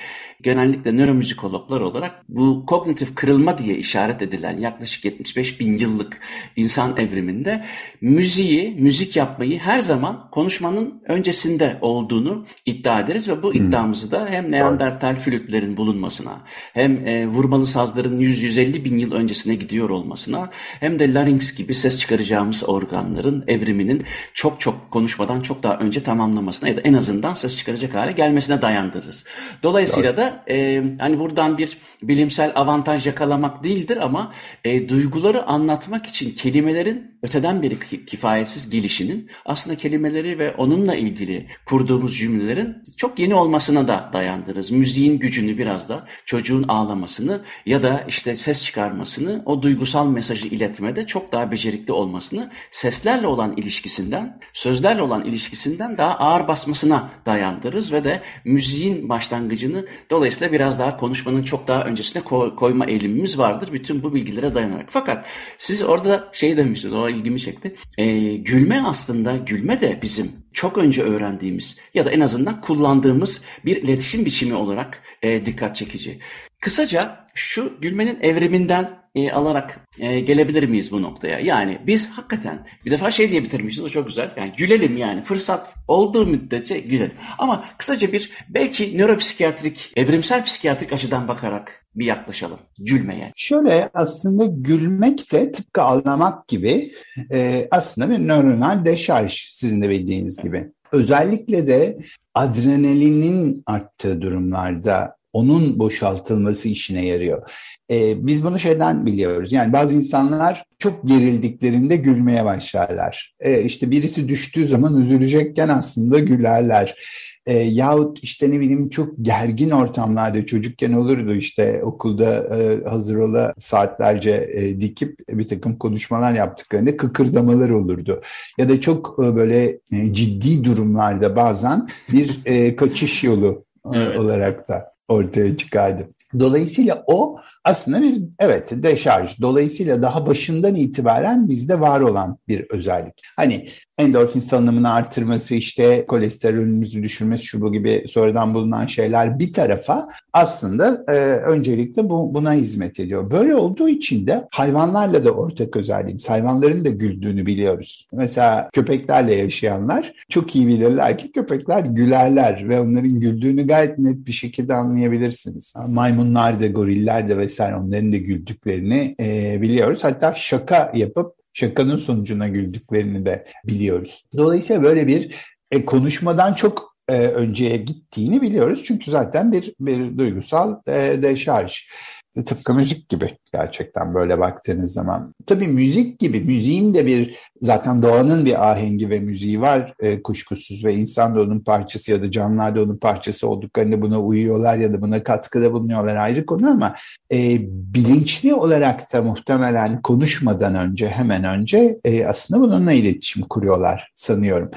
genellikle nöromüzikologlar olarak bu kognitif kırılma diye işaret edilen yaklaşık 75 bin yıllık insan evriminde müziği, müzik yapmayı her zaman konuşmanın öncesinde olduğunu iddia ederiz ve bu hmm. iddiamızı da hem Neandertal flütlerin bulunmasına hem e, vurmalı sazların 100-150 bin yıl öncesine gidiyor olmasına hem de larynx gibi ses çıkaracağımız organların evriminin çok çok konuşmadan çok daha önce tamamlamasına ya da en azından ses çıkaracak hale gelmesine dayandırırız. Dolayısıyla da e, hani buradan bir bilimsel avantaj yakalamak değildir ama e, duyguları anlatmak için kelimelerin öteden beri kifayetsiz gelişinin aslında kelimeleri ve onunla ilgili kurduğumuz cümlelerin çok yeni olmasına da dayandırırız. Müziğin gücünü biraz da çocuğun ağlamasını ya da işte ses çıkarmasını o duygusal mesajı iletmede çok daha becerikli olmasını seslerle olan ilişkisinden, sözlerle olan ilişkisinden daha ağır basmasına dayandırırız ve de müziğin başlangıcını dolayısıyla biraz daha konuşmanın çok daha öncesine koyma eğilimimiz vardır bütün bu bilgilere dayanarak. Fakat siz orada şey demiştiniz, o ilgimi çekti. E, gülme aslında, gülme de bizim çok önce öğrendiğimiz ya da en azından kullandığımız bir iletişim biçimi olarak e, dikkat çekici. Kısaca şu gülmenin evriminden e, alarak e, gelebilir miyiz bu noktaya? Yani biz hakikaten bir defa şey diye bitirmişiz o çok güzel. Yani gülelim yani fırsat olduğu müddetçe gülelim. Ama kısaca bir belki nöropsikiyatrik, evrimsel psikiyatrik açıdan bakarak bir yaklaşalım gülmeye. Şöyle aslında gülmek de tıpkı ağlamak gibi e, aslında bir nöronal deşarj sizin de bildiğiniz gibi. Özellikle de adrenalinin arttığı durumlarda onun boşaltılması işine yarıyor. Ee, biz bunu şeyden biliyoruz. Yani bazı insanlar çok gerildiklerinde gülmeye başlarlar. Ee, işte birisi düştüğü zaman üzülecekken aslında gülerler. E, yahut işte ne bileyim çok gergin ortamlarda çocukken olurdu işte okulda e, hazır ola saatlerce e, dikip bir takım konuşmalar yaptıklarında kıkırdamalar olurdu. Ya da çok e, böyle e, ciddi durumlarda bazen bir e, kaçış yolu e, evet. olarak da ortaya çıkardı. Dolayısıyla o aslında bir evet deşarj. Dolayısıyla daha başından itibaren bizde var olan bir özellik. Hani endorfin salınımını artırması işte kolesterolümüzü düşürmesi şu bu gibi sonradan bulunan şeyler bir tarafa aslında e, öncelikle bu, buna hizmet ediyor. Böyle olduğu için de hayvanlarla da ortak özelliğimiz. Hayvanların da güldüğünü biliyoruz. Mesela köpeklerle yaşayanlar çok iyi bilirler ki köpekler gülerler ve onların güldüğünü gayet net bir şekilde anlayabilirsiniz. Maymunlar da goriller de vesaire onların da güldüklerini e, biliyoruz. Hatta şaka yapıp şakanın sonucuna güldüklerini de biliyoruz. Dolayısıyla böyle bir e, konuşmadan çok e, önceye gittiğini biliyoruz. Çünkü zaten bir bir duygusal e, deşarj. Tıpkı müzik gibi gerçekten böyle baktığınız zaman. Tabii müzik gibi, müziğin de bir zaten doğanın bir ahengi ve müziği var e, kuşkusuz ve insan da onun parçası ya da canlılar da onun parçası olduklarında buna uyuyorlar ya da buna katkıda bulunuyorlar ayrı konu ama e, bilinçli olarak da muhtemelen konuşmadan önce hemen önce e, aslında bununla iletişim kuruyorlar sanıyorum.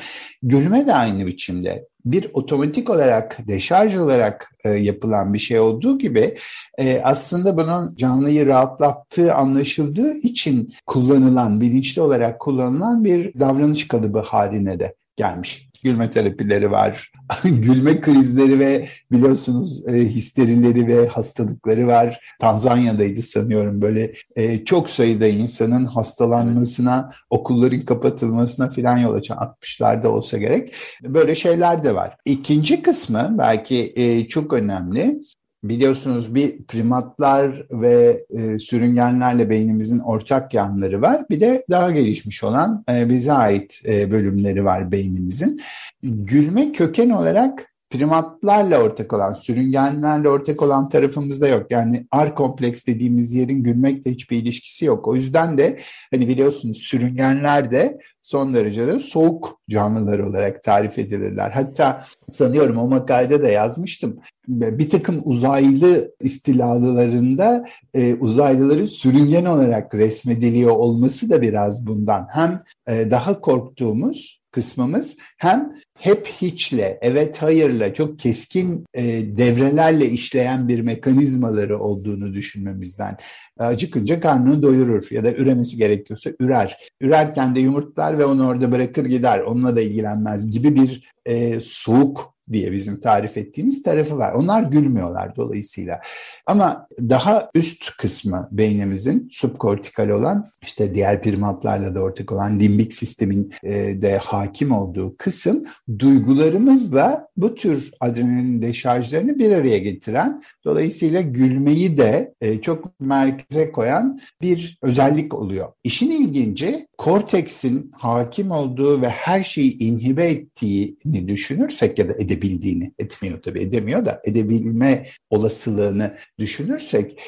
Gülme de aynı biçimde bir otomatik olarak, deşarj olarak e, yapılan bir şey olduğu gibi e, aslında bunun canlıyı rahatlattığı anlaşıldığı için kullanılan, bilinçli olarak kullanılan bir davranış kalıbı haline de gelmiş gülme terapileri var. [laughs] gülme krizleri ve biliyorsunuz e, histerileri ve hastalıkları var. Tanzanya'daydı sanıyorum böyle e, çok sayıda insanın hastalanmasına, okulların kapatılmasına filan yol açan 60'larda olsa gerek. Böyle şeyler de var. İkinci kısmı belki e, çok önemli biliyorsunuz bir primatlar ve e, sürüngenlerle beynimizin ortak yanları var. Bir de daha gelişmiş olan e, bize ait e, bölümleri var beynimizin. Gülme köken olarak primatlarla ortak olan, sürüngenlerle ortak olan tarafımızda yok. Yani R kompleks dediğimiz yerin gülmekle hiçbir ilişkisi yok. O yüzden de hani biliyorsunuz sürüngenler de son derece de soğuk canlılar olarak tarif edilirler. Hatta sanıyorum o makalede de yazmıştım. Bir takım uzaylı istilalılarında e, uzaylıları sürüngen olarak resmediliyor olması da biraz bundan. Hem e, daha korktuğumuz kısmımız hem hep hiçle, evet hayırla çok keskin e, devrelerle işleyen bir mekanizmaları olduğunu düşünmemizden. Acıkınca karnını doyurur ya da üremesi gerekiyorsa ürer. Ürerken de yumurtlar ve onu orada bırakır gider. Onunla da ilgilenmez gibi bir e, soğuk diye bizim tarif ettiğimiz tarafı var. Onlar gülmüyorlar dolayısıyla. Ama daha üst kısmı beynimizin subkortikal olan işte diğer primatlarla da ortak olan limbik sistemin e, de hakim olduğu kısım duygularımızla bu tür adrenalin deşarjlarını bir araya getiren dolayısıyla gülmeyi de e, çok merkeze koyan bir özellik oluyor. İşin ilginci korteksin hakim olduğu ve her şeyi inhibe ettiğini düşünürsek ya da edebiliriz edebildiğini, etmiyor tabii edemiyor da edebilme olasılığını düşünürsek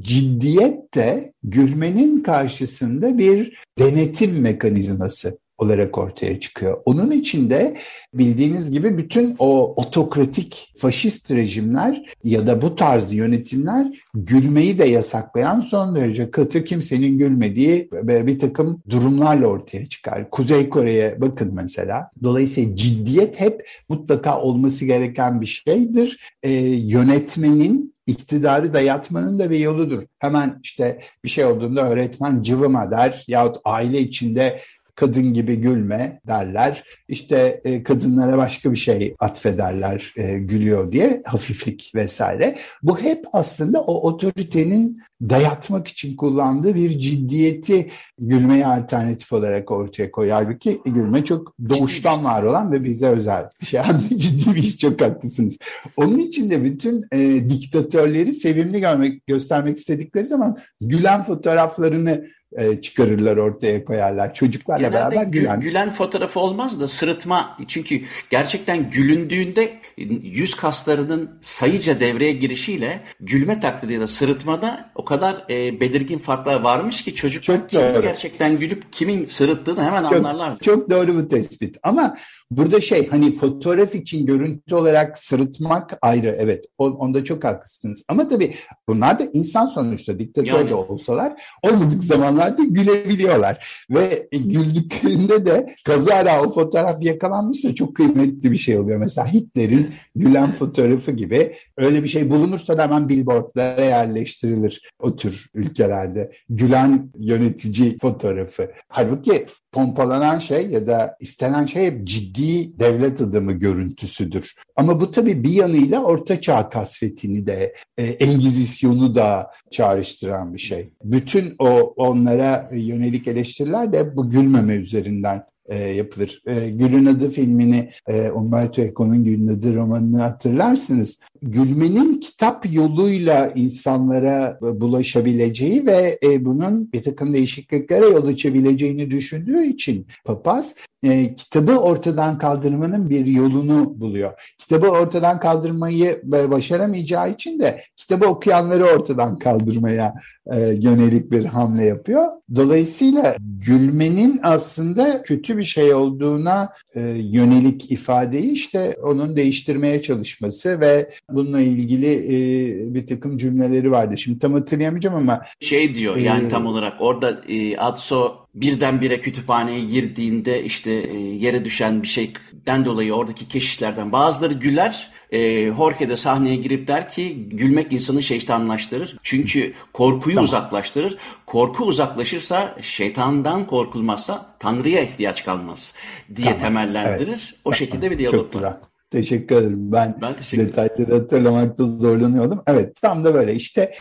ciddiyet de gülmenin karşısında bir denetim mekanizması olarak ortaya çıkıyor. Onun içinde bildiğiniz gibi bütün o otokratik faşist rejimler ya da bu tarz yönetimler gülmeyi de yasaklayan son derece katı kimsenin gülmediği bir takım durumlarla ortaya çıkar. Kuzey Kore'ye bakın mesela. Dolayısıyla ciddiyet hep mutlaka olması gereken bir şeydir. Ee, yönetmenin iktidarı dayatmanın da bir yoludur. Hemen işte bir şey olduğunda öğretmen cıvıma der yahut aile içinde kadın gibi gülme derler. İşte e, kadınlara başka bir şey atfederler e, gülüyor diye hafiflik vesaire. Bu hep aslında o otoritenin dayatmak için kullandığı bir ciddiyeti gülmeye alternatif olarak ortaya koyuyor. Halbuki gülme çok doğuştan var olan ve bize özel bir şey. [laughs] ciddi bir iş çok haklısınız. Onun için de bütün e, diktatörleri sevimli görmek, göstermek istedikleri zaman gülen fotoğraflarını e, çıkarırlar ortaya koyarlar. Çocuklarla Genelde beraber gülen. Gülen fotoğrafı olmaz da sırıtma. Çünkü gerçekten gülündüğünde yüz kaslarının sayıca devreye girişiyle gülme taklidi ya da sırıtmada o kadar e, belirgin farklar varmış ki çocuklar Çok kimin doğru. gerçekten gülüp kimin sırıttığını hemen Çok, anlarlar. çok doğru bu tespit. Ama burada şey hani fotoğraf için görüntü olarak sırıtmak ayrı. Evet on- onda çok haklısınız. Ama tabii bunlar da insan sonuçta diktatör Yani. de olsalar olmadık zamanlarda gülebiliyorlar. Ve güldüklerinde de kazara o fotoğraf yakalanmışsa çok kıymetli bir şey oluyor. Mesela Hitler'in gülen fotoğrafı gibi öyle bir şey bulunursa da hemen billboardlara yerleştirilir o tür ülkelerde. Gülen yönetici fotoğrafı. Halbuki pompalanan şey ya da istenen şey hep ciddi devlet adamı görüntüsüdür. Ama bu tabii bir yanıyla Orta Çağ kasvetini de, e, Engizisyonu da çağrıştıran bir şey. Bütün o onlara yönelik eleştiriler de bu gülmeme üzerinden e, yapılır. E, Gül'ün Adı filmini, e, Umberto Eco'nun Gül'ün Adı romanını hatırlarsınız. Gülmenin kitap yoluyla insanlara bulaşabileceği ve e, bunun bir takım değişikliklere yol açabileceğini düşündüğü için papaz e, kitabı ortadan kaldırmanın bir yolunu buluyor. Kitabı ortadan kaldırmayı e, başaramayacağı için de kitabı okuyanları ortadan kaldırmaya yönelik bir hamle yapıyor. Dolayısıyla gülmenin aslında kötü bir şey olduğuna yönelik ifadeyi işte onun değiştirmeye çalışması ve bununla ilgili e, bir takım cümleleri vardı. Şimdi tam hatırlayamayacağım ama Şey diyor yani Ee, tam olarak orada e, Atso birdenbire kütüphaneye girdiğinde işte e, yere düşen bir şeyden dolayı oradaki keşişlerden bazıları güler. E, Jorge de sahneye girip der ki gülmek insanı şeytanlaştırır. Çünkü korkuyu uzaklaştırır. Korku uzaklaşırsa şeytandan korkulmazsa Tanrı'ya ihtiyaç kalmaz diye Kalmaz, temellendirir. O şekilde bir diyalog var. Teşekkür ederim. Ben, Ben teşekkür ederim. detayları hatırlamakta zorlanıyordum. Evet tam da böyle. İşte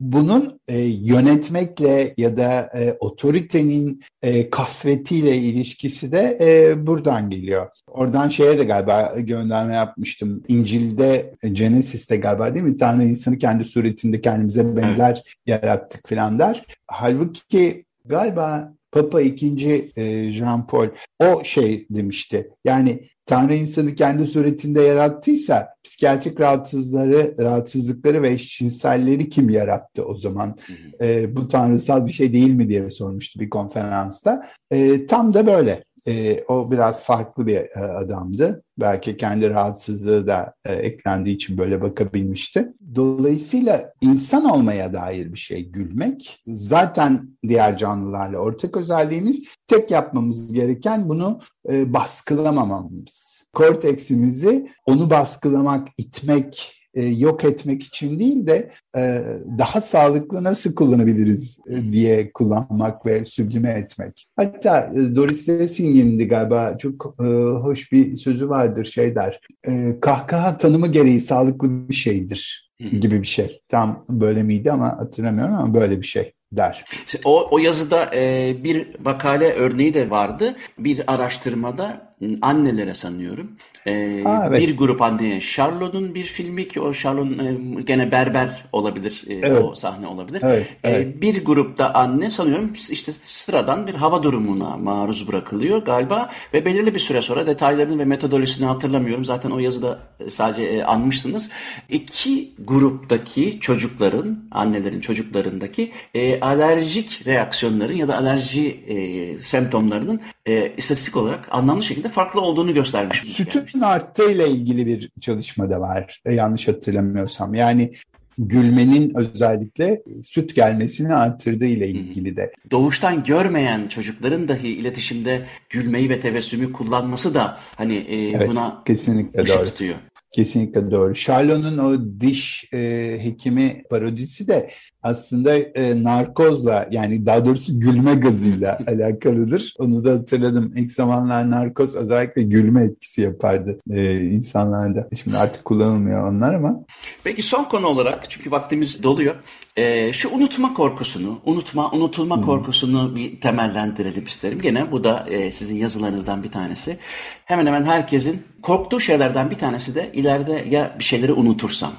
bunun e, yönetmekle ya da e, otoritenin e, kasvetiyle ilişkisi de e, buradan geliyor. Oradan şeye de galiba gönderme yapmıştım. İncil'de, Genesis'te galiba değil mi? Tanrı insanı kendi suretinde kendimize benzer yarattık filan der. Halbuki galiba Papa II. e, Jean Paul o şey demişti. Yani Tanrı insanı kendi suretinde yarattıysa psikiyatrik rahatsızları, rahatsızlıkları ve eşcinselleri kim yarattı o zaman? E, bu tanrısal bir şey değil mi diye sormuştu bir konferansta. E, tam da böyle. E, o biraz farklı bir e, adamdı. Belki kendi rahatsızlığı da e, eklendiği için böyle bakabilmişti. Dolayısıyla insan olmaya dair bir şey gülmek. Zaten diğer canlılarla ortak özelliğimiz. Tek yapmamız gereken bunu e, baskılamamamız. Korteksimizi onu baskılamak, itmek, e, yok etmek için değil de e, daha sağlıklı nasıl kullanabiliriz e, diye kullanmak ve süblime etmek. Hatta e, Doris Lessing'in de galiba çok e, hoş bir sözü vardır şey der. E, kahkaha tanımı gereği sağlıklı bir şeydir gibi bir şey. Tam böyle miydi ama hatırlamıyorum ama böyle bir şey der. O, o yazıda e, bir makale örneği de vardı. Bir araştırmada annelere sanıyorum. E, Aa, evet. Bir grup anneye. Charlot'un bir filmi ki o Charlot'un e, gene berber olabilir. e, Evet. O sahne olabilir. Evet, E, evet. bir grupta anne sanıyorum işte sıradan bir hava durumuna maruz bırakılıyor galiba ve belirli bir süre sonra detaylarını ve metodolojisini hatırlamıyorum. Zaten o yazıda e, sadece e, anmışsınız. İki gruptaki çocukların, annelerin çocuklarındaki e, alerjik reaksiyonların ya da alerji e, semptomlarının e, istatistik olarak anlamlı şekilde farklı olduğunu göstermiş. Sütün arttığıyla ilgili bir çalışma da var. e, Yanlış hatırlamıyorsam. Yani gülmenin özellikle süt gelmesini arttırdığı ile ilgili de. Doğuştan görmeyen çocukların dahi iletişimde gülmeyi ve tebessümü kullanması da hani e, Evet, buna kesinlikle ışık doğru. tutuyor. Kesinlikle doğru. Charlot'un o diş e, hekimi parodisi de aslında e, narkozla yani daha doğrusu gülme gazıyla [laughs] alakalıdır. Onu da hatırladım. İlk zamanlar narkoz özellikle gülme etkisi yapardı e, insanlarda. Şimdi artık kullanılmıyor onlar ama. Peki son konu olarak çünkü vaktimiz doluyor. E, şu unutma korkusunu, unutma, unutulma hmm. korkusunu bir temellendirelim isterim. Gene bu da e, sizin yazılarınızdan bir tanesi. Hemen hemen herkesin korktuğu şeylerden bir tanesi de ileride ya bir şeyleri unutursam.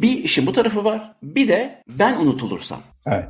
bir işin bu tarafı var. Bir de ben unutulursam. Evet.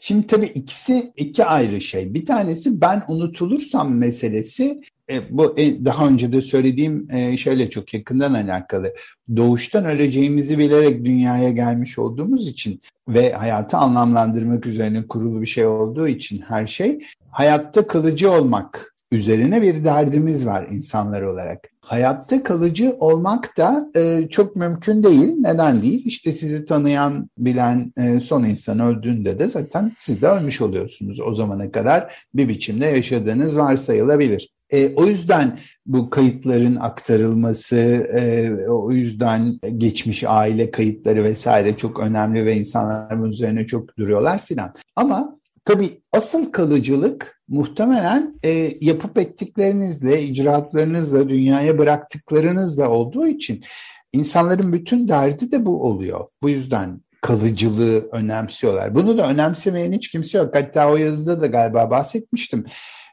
Şimdi tabii ikisi iki ayrı şey. Bir tanesi ben unutulursam meselesi e, bu e, daha önce de söylediğim e, şeyle çok yakından alakalı. Doğuştan öleceğimizi bilerek dünyaya gelmiş olduğumuz için ve hayatı anlamlandırmak üzerine kurulu bir şey olduğu için her şey hayatta kalıcı olmak üzerine bir derdimiz var insanlar olarak. Hayatta kalıcı olmak da e, çok mümkün değil. Neden değil? İşte sizi tanıyan, bilen e, son insan öldüğünde de zaten siz de ölmüş oluyorsunuz. O zamana kadar bir biçimde yaşadığınız varsayılabilir. E, o yüzden bu kayıtların aktarılması, e, o yüzden geçmiş aile kayıtları vesaire çok önemli ve insanlar bunun üzerine çok duruyorlar filan. Ama tabii asıl kalıcılık muhtemelen e, yapıp ettiklerinizle, icraatlarınızla, dünyaya bıraktıklarınızla olduğu için insanların bütün derdi de bu oluyor. Bu yüzden kalıcılığı önemsiyorlar. Bunu da önemsemeyen hiç kimse yok. Hatta o yazıda da galiba bahsetmiştim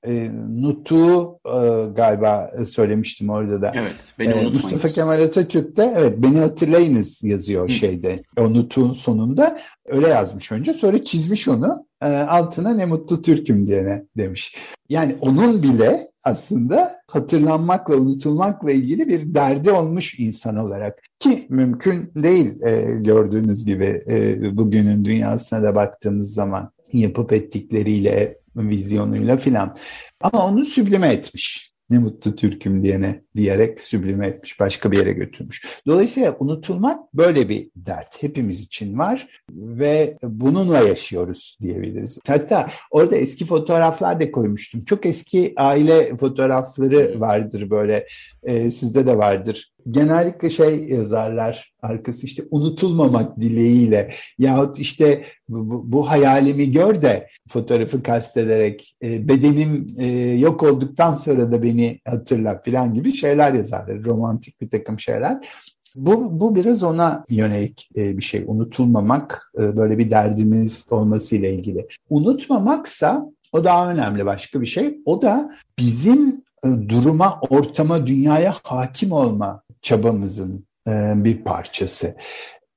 e, Nutu e, galiba söylemiştim orada da. Evet, beni e, Mustafa Kemal Atatürk de evet beni hatırlayınız yazıyor Hı. şeyde. O Nutu'nun sonunda öyle yazmış önce sonra çizmiş onu altına ne mutlu Türk'üm diyene demiş. Yani onun bile aslında hatırlanmakla, unutulmakla ilgili bir derdi olmuş insan olarak. Ki mümkün değil e, gördüğünüz gibi e, bugünün dünyasına da baktığımız zaman yapıp ettikleriyle, vizyonuyla filan. Ama onu süblime etmiş. Ne mutlu Türk'üm diyene diyerek süblime etmiş, başka bir yere götürmüş. Dolayısıyla unutulmak böyle bir dert. Hepimiz için var ve bununla yaşıyoruz diyebiliriz. Hatta orada eski fotoğraflar da koymuştum. Çok eski aile fotoğrafları vardır böyle. E, sizde de vardır genellikle şey yazarlar arkası işte unutulmamak dileğiyle yahut işte bu, bu hayalimi gör de fotoğrafı kastederek e, bedenim e, yok olduktan sonra da beni hatırla falan gibi şeyler yazarlar. Romantik bir takım şeyler. Bu, bu biraz ona yönelik e, bir şey. Unutulmamak e, böyle bir derdimiz olmasıyla ilgili. Unutmamaksa o daha önemli başka bir şey. O da bizim e, duruma, ortama, dünyaya hakim olma çabamızın e, bir parçası.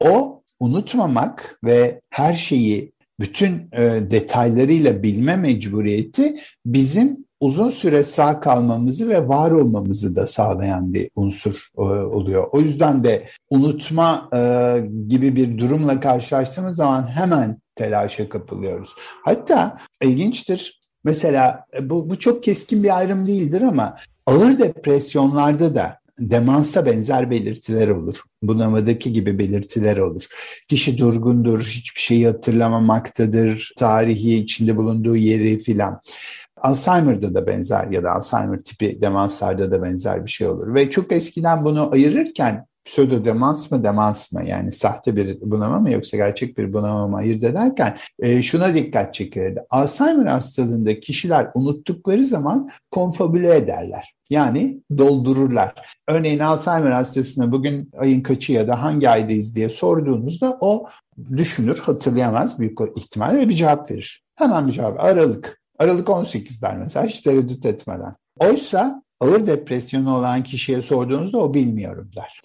O unutmamak ve her şeyi bütün e, detaylarıyla bilme mecburiyeti bizim uzun süre sağ kalmamızı ve var olmamızı da sağlayan bir unsur e, oluyor. O yüzden de unutma gibi bir durumla karşılaştığımız zaman hemen telaşa kapılıyoruz. Hatta ilginçtir. Mesela bu, bu çok keskin bir ayrım değildir ama ağır depresyonlarda da demansa benzer belirtiler olur. Bunamadaki gibi belirtiler olur. Kişi durgundur, hiçbir şeyi hatırlamamaktadır, tarihi içinde bulunduğu yeri filan. Alzheimer'da da benzer ya da Alzheimer tipi demanslarda da benzer bir şey olur. Ve çok eskiden bunu ayırırken pseudo demans mı demans mı yani sahte bir bunama mı yoksa gerçek bir bunama mı ayırt ederken e, şuna dikkat çekilirdi. Alzheimer hastalığında kişiler unuttukları zaman konfabüle ederler. Yani doldururlar. Örneğin Alzheimer hastasına bugün ayın kaçı ya da hangi aydayız diye sorduğunuzda o düşünür, hatırlayamaz büyük ihtimalle ve bir cevap verir. Hemen bir cevap. Aralık. Aralık 18 der mesela hiç tereddüt etmeden. Oysa ağır depresyonu olan kişiye sorduğunuzda o bilmiyorum der.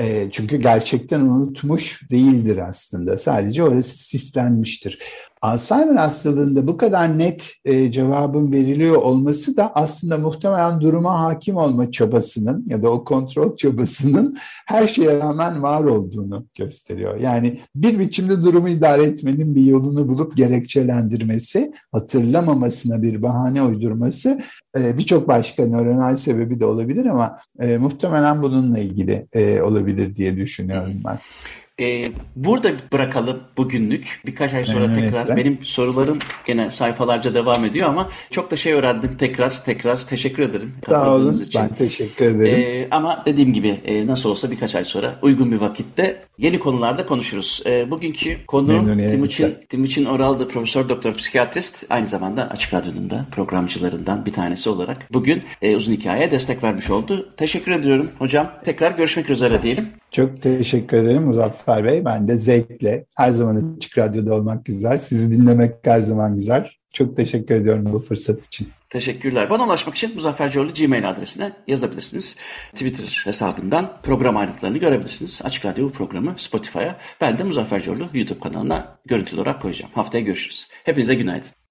E, çünkü gerçekten unutmuş değildir aslında. Sadece orası sislenmiştir. Alzheimer hastalığında bu kadar net e, cevabın veriliyor olması da aslında muhtemelen duruma hakim olma çabasının ya da o kontrol çabasının her şeye rağmen var olduğunu gösteriyor. Yani bir biçimde durumu idare etmenin bir yolunu bulup gerekçelendirmesi, hatırlamamasına bir bahane uydurması e, birçok başka nöronal sebebi de olabilir ama muhtemelen bununla ilgili olabilir diye düşünüyorum ben. E, burada bırakalım bugünlük. Birkaç ay sonra Evet, tekrar ben- benim sorularım gene sayfalarca devam ediyor ama çok da şey öğrendim tekrar tekrar teşekkür ederim Sağ olun. için. Ben teşekkür ederim. Ee, ama dediğim gibi e, nasıl olsa birkaç ay sonra uygun bir vakitte yeni konularda konuşuruz. Ee, bugünkü konu Memnuniyetle. Timuçin, Timuçin Oral'dı profesör doktor psikiyatrist aynı zamanda Açık Radyo'nun da programcılarından bir tanesi olarak bugün e, uzun hikayeye destek vermiş oldu. Teşekkür ediyorum hocam. Tekrar görüşmek üzere diyelim. Çok teşekkür ederim Muzaffer Bey. Ben de zevkle her zaman Açık Radyo'da olmak güzel. Sizi dinlemek her zaman güzel. Çok teşekkür ediyorum bu fırsat için. Teşekkürler. Bana ulaşmak için Muzaffer Coğlu Gmail adresine yazabilirsiniz. Twitter hesabından program ayrıntılarını görebilirsiniz. Açık Radyo programı Spotify'a, ben de Muzaffer Coğlu YouTube kanalına görüntülü olarak koyacağım. Haftaya görüşürüz. Hepinize günaydın.